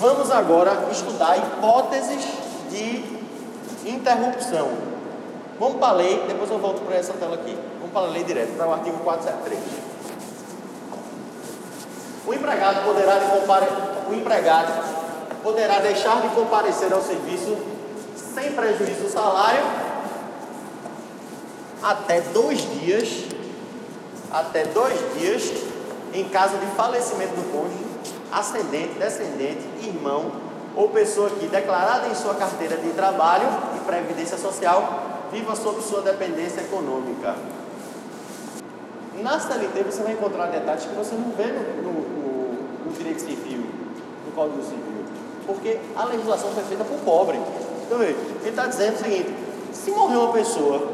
Vamos agora estudar hipóteses de interrupção. Vamos para a lei, depois eu volto para essa tela aqui. Vamos para a lei direto, para o artigo 473. O empregado poderá, de compare... o empregado poderá deixar de comparecer ao serviço sem prejuízo do salário até dois dias, até dois dias, em caso de falecimento do cônjuge, ascendente, descendente, irmão ou pessoa que, declarada em sua carteira de trabalho e previdência social, viva sob sua dependência econômica. Na CLT você vai encontrar detalhes que você não vê no, no, no, no direito civil, no Código Civil, porque a legislação foi feita para o pobre. Então, ele está dizendo o seguinte: se morrer uma pessoa,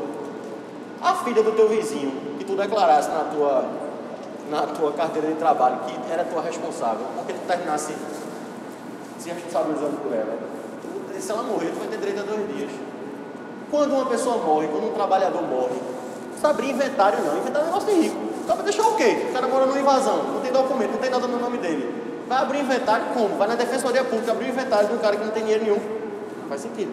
a filha do teu vizinho, que tu declarasse na tua, na tua carteira de trabalho que era tua responsável, porque tu terminasse se responsabilizando por ela, se ela morrer, tu vai ter direito a dois dias. Quando uma pessoa morre, quando um trabalhador morre, não precisa abrir inventário não. Inventário é negócio de rico. Dá para deixar o quê? O cara mora numa invasão, não tem documento, não tem nada no nome dele. Vai abrir inventário como? Vai na defensoria pública abrir inventário de um cara que não tem dinheiro nenhum. Não faz sentido.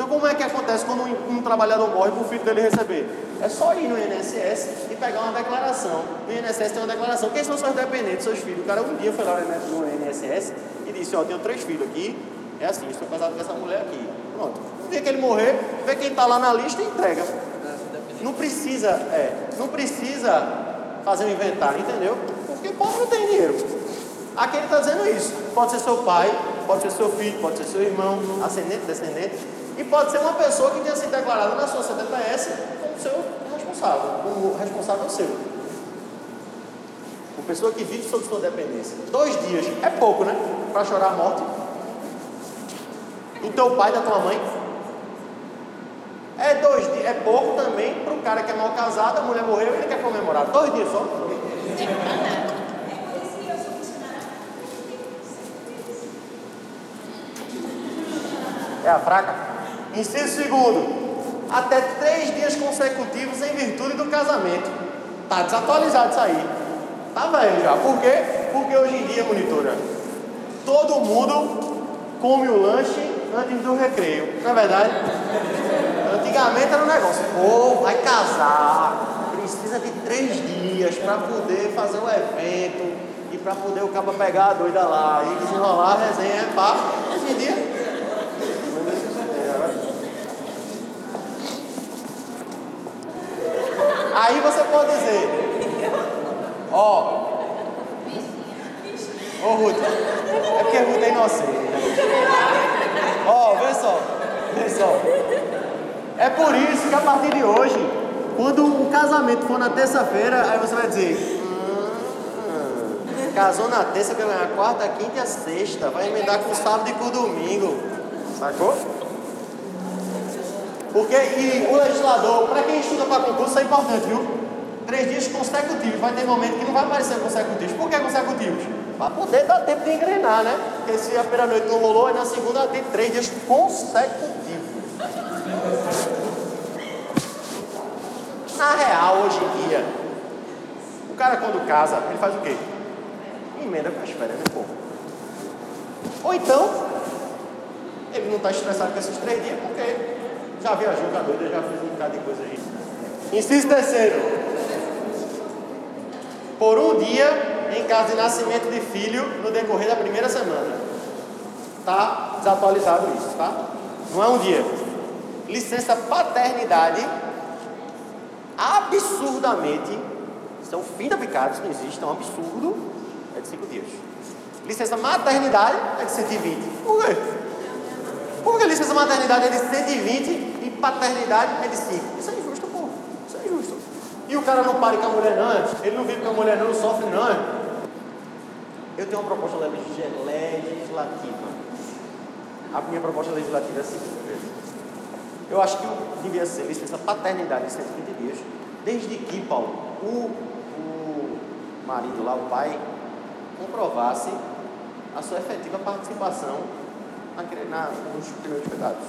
Então como é que acontece quando um, um trabalhador morre para o filho dele receber? É só ir no INSS e pegar uma declaração. No INSS tem uma declaração. Quem são seus dependentes, seus filhos? O cara um dia foi lá no INSS e disse, ó, tenho três filhos aqui, é assim, estou casado com essa mulher aqui. Pronto. No dia que ele morrer, vê quem está lá na lista e entrega. Não precisa, é, não precisa fazer um inventário, entendeu? Porque pobre não tem dinheiro. Aqui ele está dizendo isso. Pode ser seu pai, pode ser seu filho, pode ser seu irmão, ascendente, descendente, e pode ser uma pessoa que tenha sido declarada na sua CDPS como seu responsável, como responsável seu. Uma pessoa que vive sob sua dependência. Dois dias é pouco, né? Para chorar a morte. Do teu pai, da tua mãe. É dois dias, é pouco também para um cara que é mal casado, a mulher morreu e ele quer comemorar. Dois dias só. É a fraca? Inciso segundo, até três dias consecutivos em virtude do casamento. Tá desatualizado isso aí. Tá velho já. Por quê? Porque hoje em dia, monitora, todo mundo come o lanche antes do recreio. Não é verdade? Antigamente era um negócio, pô, vai casar, precisa de três dias para poder fazer o evento e para poder o cabo pegar a doida lá e desenrolar a resenha, pá. Hoje em dia. Aí você pode dizer, ó, ô Ruth, é porque Ruth é inocente. Ó, vê só, vê só. É por isso que a partir de hoje, quando o casamento for na terça-feira, aí você vai dizer, hum, casou na terça, ganhar quarta, quinta e a sexta, vai emendar com sábado e com domingo. Sacou? Porque e o legislador, para quem estuda para concurso, é importante, viu? Três dias consecutivos. Vai ter momento que não vai aparecer consecutivos. Por que consecutivos? Para poder dar tempo de engrenar, né? Porque se a primeira noite não rolou, aí na segunda tem três dias consecutivos. Na real, hoje em dia, o cara quando casa, ele faz o quê? Emenda com as férias, né, pô? Ou então, ele não está estressado com esses três dias, porque já viajou com a doida, já fez um bocado de coisa aí. Inciso terceiro. Por um dia, em caso de nascimento de filho, no decorrer da primeira semana. Tá desatualizado isso, tá? Não é um dia. Licença paternidade, absurdamente, isso é um fim da picada, isso não existe, é um absurdo, é de cinco dias. Licença maternidade é de 120. Por quê? Porque licença maternidade é de 120 e paternidade é de 5. Isso é injusto, pô. Isso é injusto. E o cara não para com a mulher não, ele não vive com a mulher não, sofre não. Eu tenho uma proposta legislativa. A minha proposta legislativa é a seguinte. Eu acho que devia ser licença paternidade de 120 dias, desde que, Paulo, o, o marido lá, o pai, comprovasse a sua efetiva participação na, nos primeiros cuidados.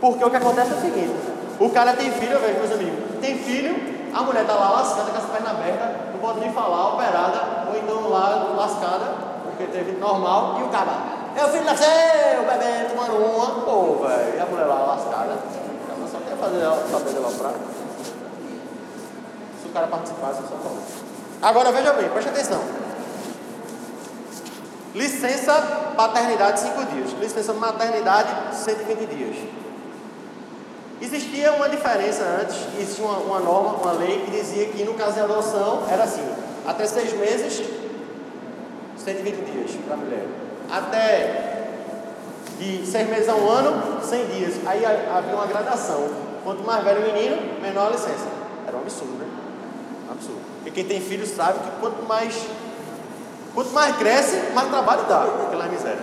Porque o que acontece é o seguinte: o cara tem filho, eu vejo meus amigos, tem filho, a mulher está lá lascada com as pernas abertas, não pode nem falar, operada, ou então lá lascada, porque teve normal, e o cara Meu filho nasceu, bebê, tomando uma. Pô, velho, e a mulher lá lascada. Ela só quer fazer ela saber dela pra. Se o cara participasse, eu só falo. Agora veja bem, preste atenção. Licença paternidade 5 dias. Licença maternidade 120 dias. Existia uma diferença antes, existia uma, uma, norma, uma lei que dizia que no caso de adoção era assim, até seis meses, 120 dias para a mulher. Até de seis meses a um ano, 100 dias. Aí havia uma gradação. Quanto mais velho o menino, menor a licença. Era um absurdo, né? Um absurdo. Porque quem tem filho sabe que quanto mais Quanto mais cresce, mais trabalho dá, aquela miséria.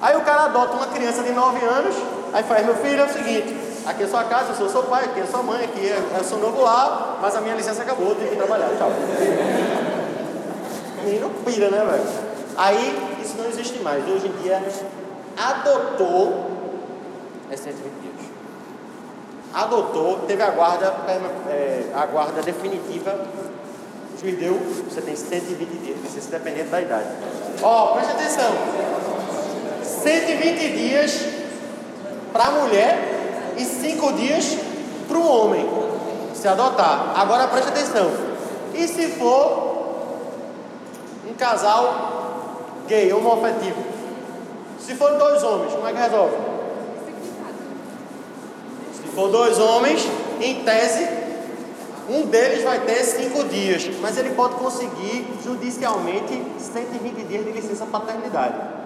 Aí o cara adota uma criança de 9 anos, aí faz, meu filho, é o seguinte, aqui é sua casa, eu sou seu pai, aqui é sua mãe, aqui é, é seu novo lar, mas a minha licença acabou, eu tenho que trabalhar, tchau. Menino pira, né, velho? Aí isso não existe mais. Hoje em dia adotou é 120 dias. Adotou, teve a guarda, é, a guarda definitiva juiz deu, você tem 120 dias, licença dependente da idade. Ó, oh, preste atenção. 120 dias para a mulher e 5 dias para o homem se adotar. Agora preste atenção. E se for um casal gay, homoafetivo? Se for dois homens, como é que resolve? Se for dois homens, em tese, um deles vai ter cinco dias, mas ele pode conseguir judicialmente 120 dias de licença paternidade.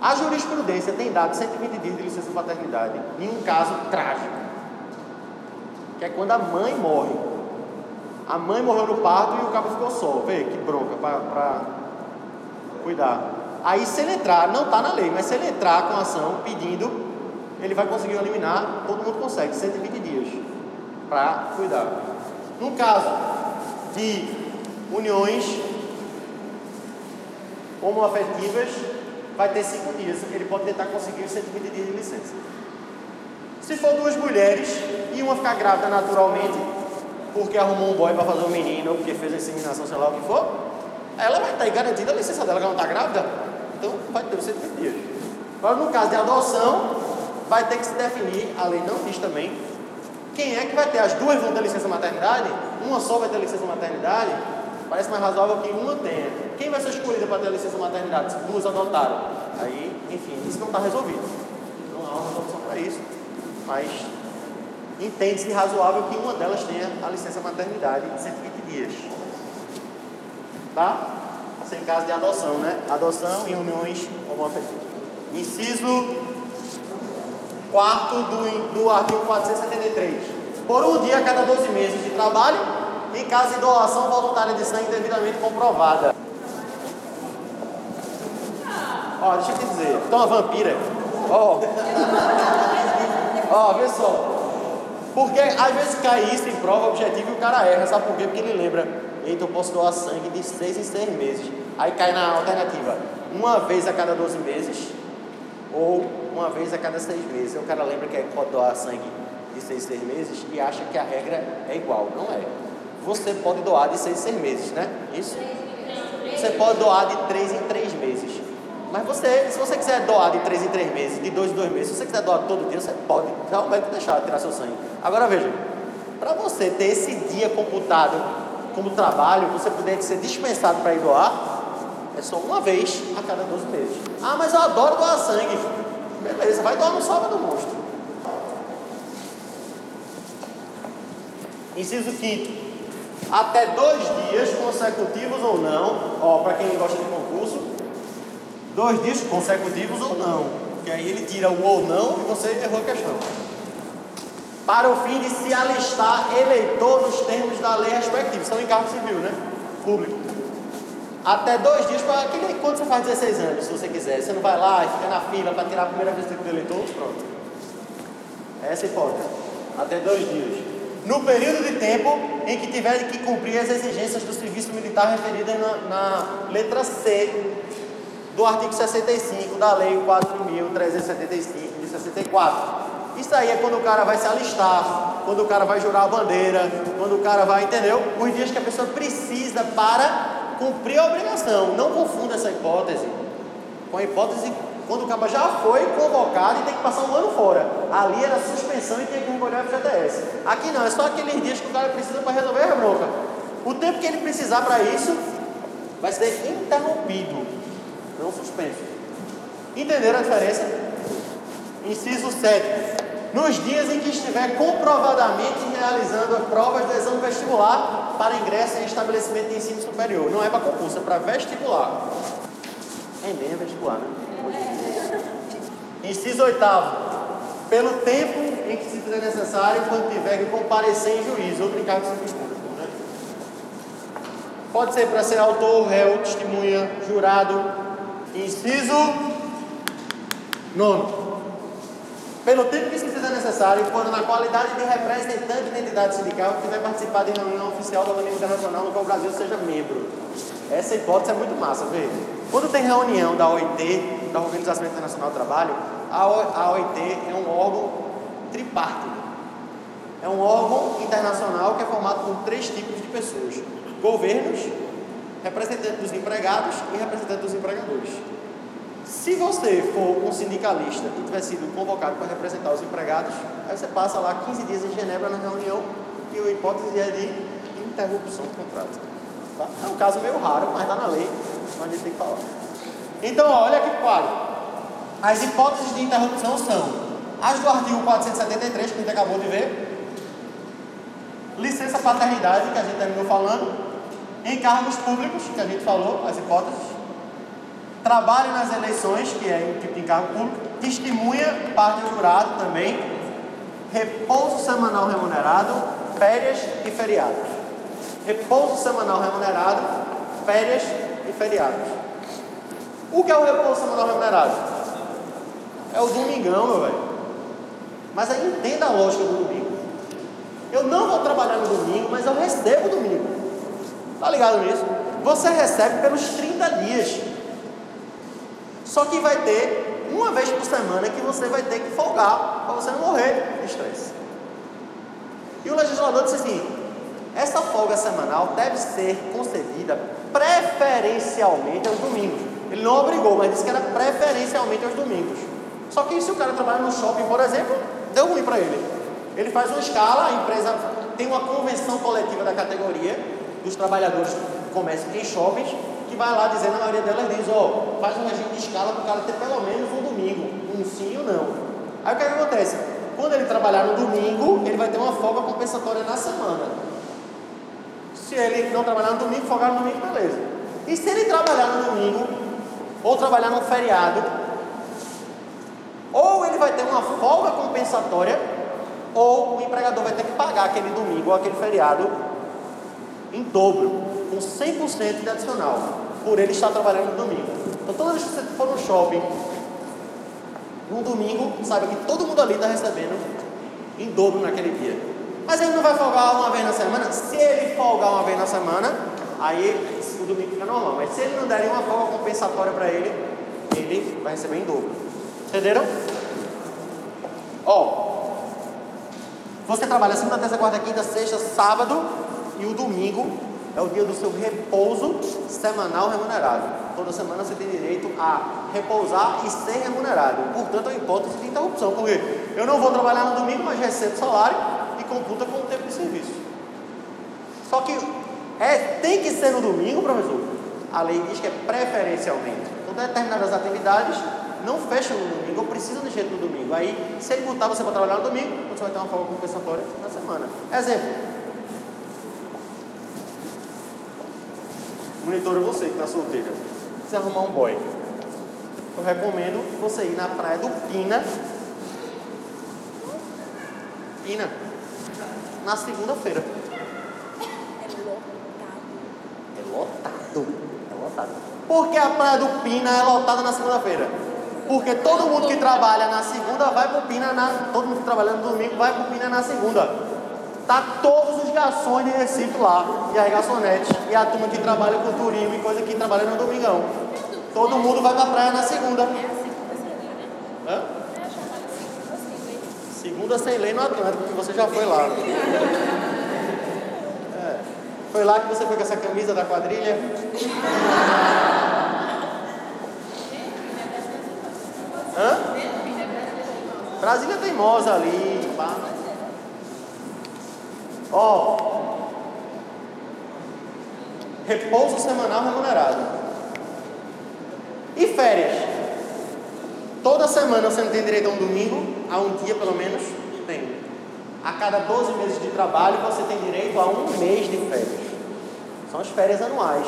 A jurisprudência tem dado 120 dias de licença paternidade em um caso trágico, que é quando a mãe morre. A mãe morreu no parto e o cabo ficou só. Vê que bronca para cuidar. Aí, se ele entrar, não está na lei, mas se ele entrar com ação pedindo, ele vai conseguir eliminar, todo mundo consegue, 120 dias para cuidar. No caso de uniões homoafetivas, vai ter cinco dias. Ele pode tentar conseguir 120 dias de licença. Se for duas mulheres e uma ficar grávida naturalmente, porque arrumou um boy para fazer um menino, ou porque fez a inseminação, sei lá o que for, ela vai estar garantida a licença dela, que ela não está grávida. Então vai ter 120 dias. Agora, no caso de adoção, vai ter que se definir, a lei não diz também, quem é que vai ter? As duas vão ter licença maternidade? Uma só vai ter licença maternidade? Parece mais razoável que uma tenha. Quem vai ser escolhida para ter licença maternidade? Se duas adotaram. Aí, enfim, isso não está resolvido. Não há uma solução para isso. Mas entende-se razoável que uma delas tenha a licença maternidade de 120 dias. Tá? Sem caso de adoção, né? Adoção e uniões homoafetivas. Inciso quarto do, do artigo 473. Por um dia a cada 12 meses de trabalho, em caso de doação voluntária de sangue devidamente comprovada. Ó, deixa eu te dizer, é uma vampira. Ó, ó, vê só. Porque às vezes cai isso em prova objetiva e o cara erra, sabe por quê? Porque ele lembra, eita, eu posso doar sangue de 6 em 6 meses. Aí cai na alternativa, uma vez a cada 12 meses, ou uma vez a cada seis meses. O cara lembra que pode doar sangue de seis em seis meses e acha que a regra é igual. Não é. Você pode doar de seis em seis meses, né? Isso? Você pode doar de três em três meses. Mas você, se você quiser doar de três em três meses, de dois em dois meses, se você quiser doar todo dia, você pode. Médico deixar tirar seu sangue. Agora veja, para você ter esse dia computado como trabalho, você poder ser dispensado para ir doar, é só uma vez a cada 12 meses. Ah, mas eu adoro doar sangue. Beleza, vai doar no sábado monstro. Inciso quinto. Até dois dias consecutivos ou não, ó, para quem gosta de concurso, dois dias consecutivos ou não, porque aí ele tira o ou não e você errou a questão. Para o fim de se alistar eleitor nos termos da lei respectiva, são em cargo civil, né? Público até dois dias, para que quando você faz 16 anos, se você quiser. Você não vai lá e fica na fila para tirar a primeira vez do eleitor, pronto. Essa é a hipótese. Até dois dias. No período de tempo em que tiver que cumprir as exigências do serviço militar referidas na, na letra C do artigo 65 da Lei 4.375 de 64. Isso aí é quando o cara vai se alistar, quando o cara vai jurar a bandeira, quando o cara vai, entendeu? Os dias que a pessoa precisa para cumprir a obrigação. Não confunda essa hipótese com a hipótese quando o cabo já foi convocado e tem que passar um ano fora. Ali era suspensão e tem que recolher o FGTS. Aqui não, é só aqueles dias que o cara precisa para resolver a bronca. O tempo que ele precisar para isso vai ser interrompido, não suspenso. Entenderam a diferença? Inciso 7. Nos dias em que estiver comprovadamente realizando provas do exame vestibular para ingresso em estabelecimento de ensino superior. Não é para concurso, é para vestibular. É mesmo vestibular, né? Inciso oitavo. Pelo tempo em que se fizer necessário, quando tiver que comparecer em juízo ou brincar com. Né? Pode ser para ser autor, réu, testemunha, jurado. Inciso nono. Pelo tempo que se fizer necessário, quando na qualidade de representante da entidade sindical tiver participado de reunião oficial da União Internacional no qual o Brasil seja membro. Essa hipótese é muito massa, vê. Quando tem reunião da OIT, da Organização Internacional do Trabalho, a OIT é um órgão tripartite. É um órgão internacional que é formado por três tipos de pessoas: governos, representantes dos empregados e representantes dos empregadores. Se você for um sindicalista e tiver sido convocado para representar os empregados, aí você passa lá 15 dias em Genebra na reunião e a hipótese é de interrupção do contrato. Tá? É um caso meio raro, mas está na lei, mas a gente tem que falar. Então, olha que claro. As hipóteses de interrupção são as do artigo 473, que a gente acabou de ver, licença paternidade, que a gente terminou falando, encargos públicos, que a gente falou, as hipóteses, trabalho nas eleições, que é um tipo de encargo público, testemunha, parte do jurado também, repouso semanal remunerado, férias e feriados. Repouso semanal remunerado, férias e feriados. O que é o repouso semanal remunerado? É o domingão, meu velho. Mas aí entenda a lógica do domingo. Eu não vou trabalhar no domingo, mas eu recebo domingo. Tá ligado nisso? Você recebe pelos 30 dias. Só que vai ter uma vez por semana que você vai ter que folgar para você não morrer de estresse. E o legislador disse assim: essa folga semanal deve ser concedida preferencialmente aos domingos. Ele não obrigou, mas disse que era preferencialmente aos domingos. Só que se o cara trabalha no shopping, por exemplo, deu ruim para ele. Ele faz uma escala, a empresa tem uma convenção coletiva da categoria dos trabalhadores do comércio em shoppings, que vai lá dizendo, a maioria delas diz, ó, oh, faz um regime de escala para o cara ter pelo menos um domingo, um sim ou não. Aí o que, é que acontece? Quando ele trabalhar no domingo, ele vai ter uma folga compensatória na semana. Se ele não trabalhar no domingo, folgar no domingo, beleza. E se ele trabalhar no domingo, ou trabalhar num feriado, ou ele vai ter uma folga compensatória, ou o empregador vai ter que pagar aquele domingo ou aquele feriado em dobro, com 100% de adicional, por ele estar trabalhando no domingo. Então, toda vez que você for no shopping, no domingo, saiba que todo mundo ali está recebendo em dobro naquele dia. Mas ele não vai folgar uma vez na semana? Se ele folgar uma vez na semana, aí o domingo fica normal. Mas se ele não der nenhuma folga compensatória para ele, ele vai receber em dobro. Entenderam? Ó, você trabalha segunda, terça, quarta, quinta, sexta, sábado e o domingo é o dia do seu repouso semanal remunerado. Toda semana você tem direito a repousar e ser remunerado. Portanto, é uma hipótese de interrupção, porque eu não vou trabalhar no domingo, mas recebo salário e computa com o tempo de serviço. Só que é, tem que ser no domingo, professor. A lei diz que é preferencialmente. Então, determinadas atividades não fecha no domingo, ou precisa de jeito no domingo. Aí, se ele botar você para trabalhar no domingo, você vai ter uma folga compensatória na semana. Exemplo. Monitora você que está solteira. Precisa arrumar um boy. Eu recomendo você ir na praia do Pina. Pina. Na segunda-feira. É lotado. Lotado. Porque a praia do Pina é lotada na segunda-feira? Porque todo mundo que trabalha na segunda vai pro Pina na. Todo mundo que trabalha no domingo vai pro Pina na segunda. Tá todos os garçons de Recife lá. E as garçonetes. E a turma que trabalha com turismo e coisa que trabalha no domingão. Todo mundo vai pra praia na segunda. Hã? Segunda sem lei no Atlântico, porque você já foi lá. É. Foi lá que você foi com essa camisa da quadrilha? Hã? Brasília teimosa ali. Pá. Ó. Repouso semanal remunerado. E férias? Toda semana você não tem direito a um domingo, a um dia pelo menos? Tem. A cada 12 meses de trabalho você tem direito a um mês de férias. São as férias anuais.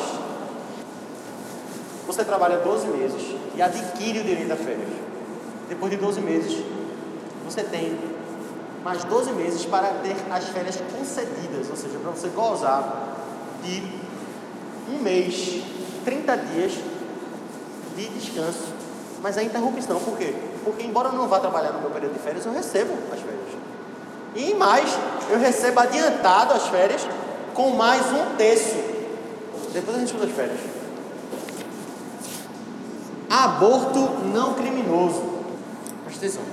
Você trabalha 12 meses e adquire o direito a férias. Depois de 12 meses, você tem mais 12 meses para ter as férias concedidas, ou seja, para você gozar de um mês, 30 dias de descanso. Mas é interrupção, por quê? Porque embora eu não vá trabalhar no meu período de férias, eu recebo as férias. E mais, eu recebo adiantado as férias com mais um terço. Depois a gente estuda as férias. Aborto não criminoso. Presta atenção.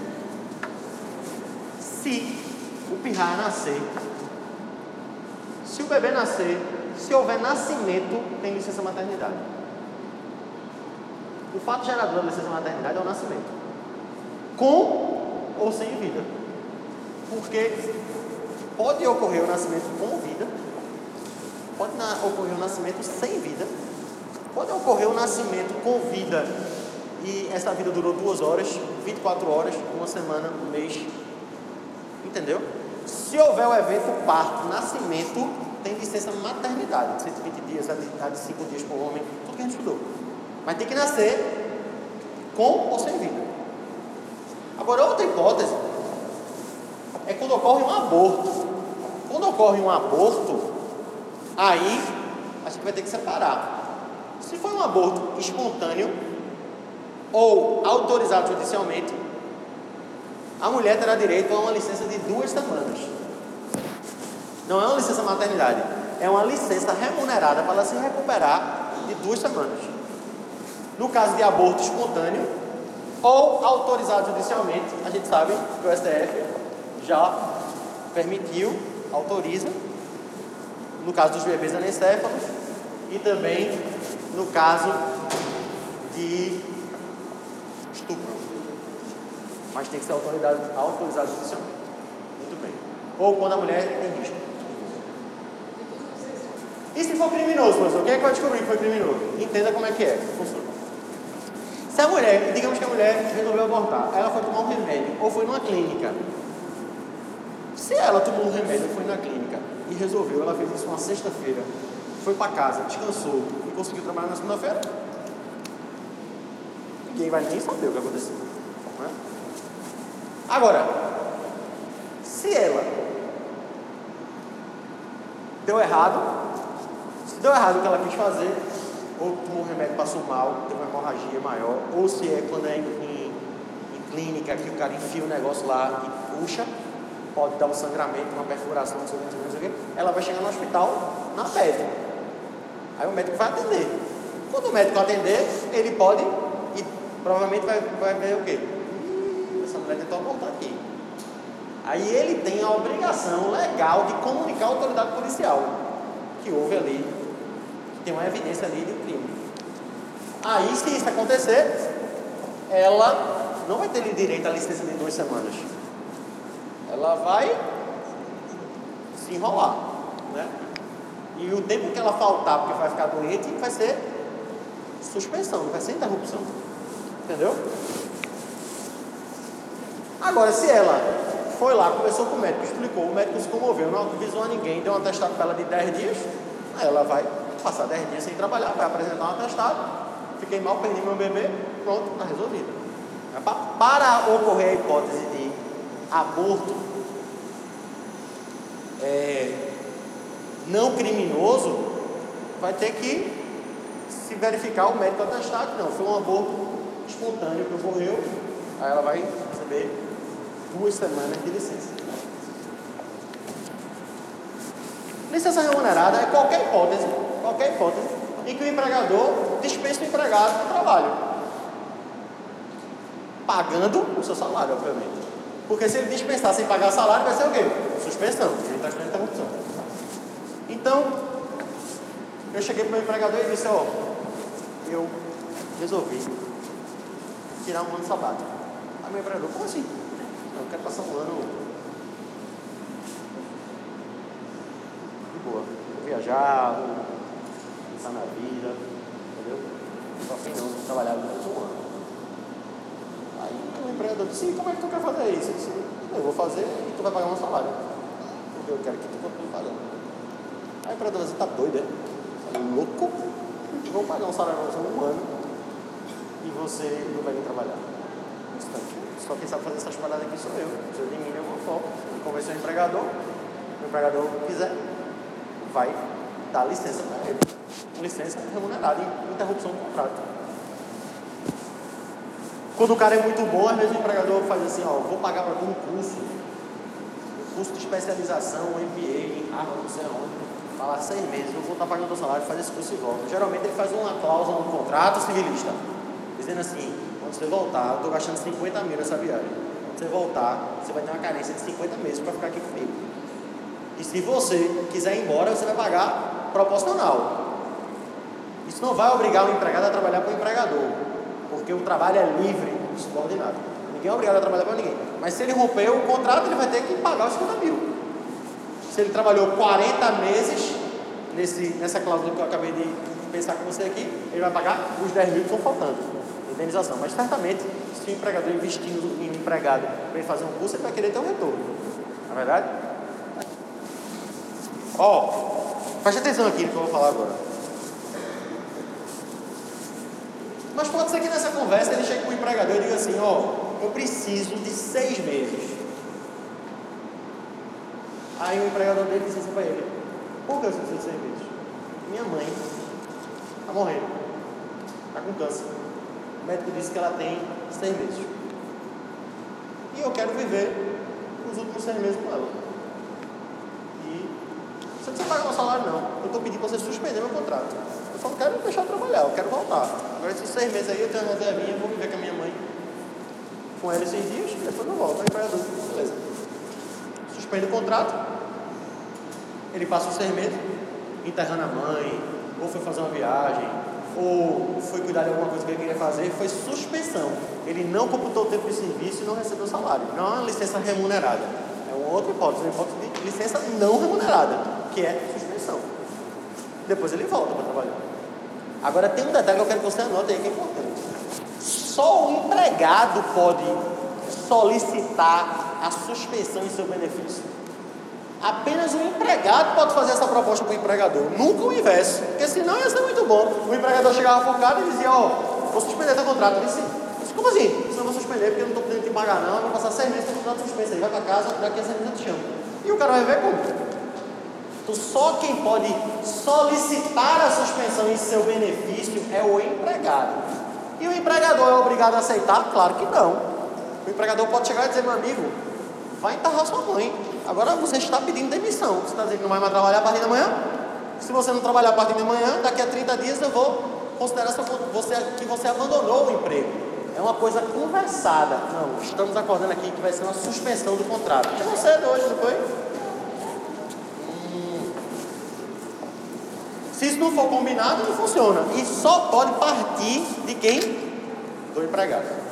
Se o pirraia nascer, se o bebê nascer, se houver nascimento, tem licença maternidade. O fato gerador da licença maternidade é o nascimento. Com ou sem vida. Porque pode ocorrer o nascimento com vida, pode ocorrer o nascimento sem vida, pode ocorrer o nascimento com vida e essa vida durou duas horas, 24 horas, uma semana, um mês. Entendeu? Se houver o evento parto, nascimento, tem licença maternidade, 120 dias, a de 5 dias por homem, tudo que a gente estudou. Mas tem que nascer com ou sem vida. Agora, outra hipótese é quando ocorre um aborto. Quando ocorre um aborto, aí a gente vai ter que separar. Se for um aborto espontâneo ou autorizado judicialmente, a mulher terá direito a uma licença de duas semanas. Não é uma licença maternidade, é uma licença remunerada para ela se recuperar de duas semanas. No caso de aborto espontâneo ou autorizado judicialmente, a gente sabe que o STF já permitiu, autoriza, no caso dos bebês anencéfalos e também no caso de estupro. Mas tem que ser autorizado, autorizado judicialmente. Muito bem. Ou quando a mulher tem risco. E se for criminoso, professor? Quem é que vai descobrir que foi criminoso? Entenda como é que é. Funciona. Se a mulher, digamos que a mulher resolveu abortar, ela foi tomar um remédio ou foi numa clínica se ela tomou um remédio, foi na clínica e resolveu, ela fez isso uma sexta-feira, foi para casa, descansou e conseguiu trabalhar na segunda-feira, ninguém vai nem saber o que aconteceu. Né? Agora, se ela deu errado, se deu errado o que ela quis fazer, ou tomou um remédio, passou mal, teve uma hemorragia maior, ou se é quando é em, em, em clínica que o cara enfia o negócio lá e puxa, pode dar um sangramento, uma perfuração, não sei o que, não sei o que, ela vai chegar no hospital na pele. Aí o médico vai atender. Quando o médico atender, ele pode e provavelmente vai, vai ver o quê? Essa mulher tentou voltar aqui. Aí ele tem a obrigação legal de comunicar à autoridade policial que houve ali, que tem uma evidência ali de crime. Aí, se isso acontecer, ela não vai ter direito à licença de duas semanas ela vai se enrolar, né? E o tempo que ela faltar porque vai ficar doente vai ser suspensão, não vai ser interrupção. Entendeu? Agora, se ela foi lá, conversou com o médico, explicou, o médico se comoveu, não avisou a ninguém, deu um atestado para ela de 10 dias, aí ela vai passar 10 dias sem trabalhar, vai apresentar um atestado, fiquei mal, perdi meu bebê, pronto, está resolvido. Para ocorrer a hipótese de aborto é, não criminoso, vai ter que se verificar o médico atestado não, foi um aborto espontâneo que ocorreu, aí ela vai receber duas semanas de licença. Licença remunerada é qualquer hipótese, qualquer hipótese, em que o empregador dispensa o empregado do trabalho, pagando o seu salário, obviamente. Porque se ele dispensar sem pagar salário, vai ser o quê? Suspensão, ele está com interrupção. Então, Eu cheguei para o meu empregador e disse, ó, eu resolvi tirar um ano sabático. Aí meu empregador, como assim? Eu quero passar um ano de boa. Vou viajar, vou pensar na vida, entendeu? Tô afim não, vou trabalhar durante um ano. Empregador disse, como é que tu quer fazer isso? Eu disse, eu vou fazer e tu vai pagar meu salário. Porque eu quero que tu continue pagando. Aí o empregador disse, tá doido, é? louco, vou pagar um salário você um ano e você não vai nem trabalhar. Só quem sabe fazer essas paradas aqui sou eu. Se eu de mim de alguma forma, convencer o empregador, o empregador quiser, vai dar licença para ele. Licença remunerada, interrupção do contrato. Quando o cara é muito bom, às vezes o empregador faz assim, ó, vou pagar para um curso, curso de especialização, MBA em Harvard, não sei aonde falar seis meses, eu vou estar pagando o salário, fazer esse curso e volta. Geralmente ele faz uma cláusula no contrato civilista, dizendo assim, quando você voltar, eu estou gastando 50 mil nessa viagem. Quando você voltar, você vai ter uma carência de 50 meses para ficar aqui comigo. E se você quiser ir embora, você vai pagar proporcional. Isso não vai obrigar o empregado a trabalhar para o empregador, porque o trabalho é livre, subordinado. Ninguém é obrigado a trabalhar para ninguém. Mas se ele romper o contrato, ele vai ter que pagar os 50 mil. Se ele trabalhou 40 meses nesse, nessa cláusula que eu acabei de pensar com você aqui, ele vai pagar os 10 mil que estão faltando, indenização. Mas certamente, se o empregador investindo em um empregado para ele fazer um curso, ele vai querer ter um retorno. Não é verdade? Ó, oh, preste atenção aqui no que eu vou falar agora. Mas pode ser que nessa conversa ele chegue com o empregador e diga assim: ó, oh, eu preciso de seis meses Aí o empregador dele disse assim para ele: Por que eu preciso de serviço? Minha mãe está morrendo, está com câncer. O médico disse que ela tem seis meses. E eu quero viver os últimos seis meses com ela. E você não precisa pagar meu salário, não. Eu estou pedindo para você suspender meu contrato. Eu não quero deixar de trabalhar, eu quero voltar. Agora, esses seis meses aí eu tenho uma reservinha, vou viver com a minha mãe com ela esses dias, depois eu volto. Aí o empregador, beleza. Suspende o contrato, ele passa os seis meses enterrando a mãe, ou foi fazer uma viagem, ou foi cuidar de alguma coisa que ele queria fazer, foi suspensão. Ele não computou o tempo de serviço e não recebeu salário. Não é uma licença remunerada. É uma outra hipótese, uma hipótese de licença não remunerada, que é suspensão. Depois ele volta para trabalhar. Agora tem um detalhe que eu quero que você anote aí que é importante. Só o empregado pode solicitar a suspensão em seu benefício. Apenas o empregado pode fazer essa proposta para o empregador, nunca o inverso, porque senão ia ser muito bom. O empregador chegava para o cara e dizia: Ó, oh, vou suspender teu contrato. Ele disse: Como assim? Você não vou suspender porque eu não estou podendo te pagar, não. Eu vou passar seis meses com o contrato suspenso. Aí vai para casa, daqui a seis meses eu te chamo. E o cara vai ver como. Então, só quem pode solicitar a suspensão em seu benefício é o empregado. E o empregador é obrigado a aceitar? Claro que não. O empregador pode chegar e dizer: Meu amigo, vai enterrar sua mãe. Agora você está pedindo demissão. Você está dizendo que não vai mais trabalhar a partir da manhã? Se você não trabalhar a partir da manhã, daqui a 30 dias eu vou considerar você, que você abandonou o emprego. É uma coisa conversada. Não, estamos acordando aqui que vai ser uma suspensão do contrato. Que não cedo hoje, não foi? Se isso não for combinado, não funciona. E só pode partir de quem? Do empregado.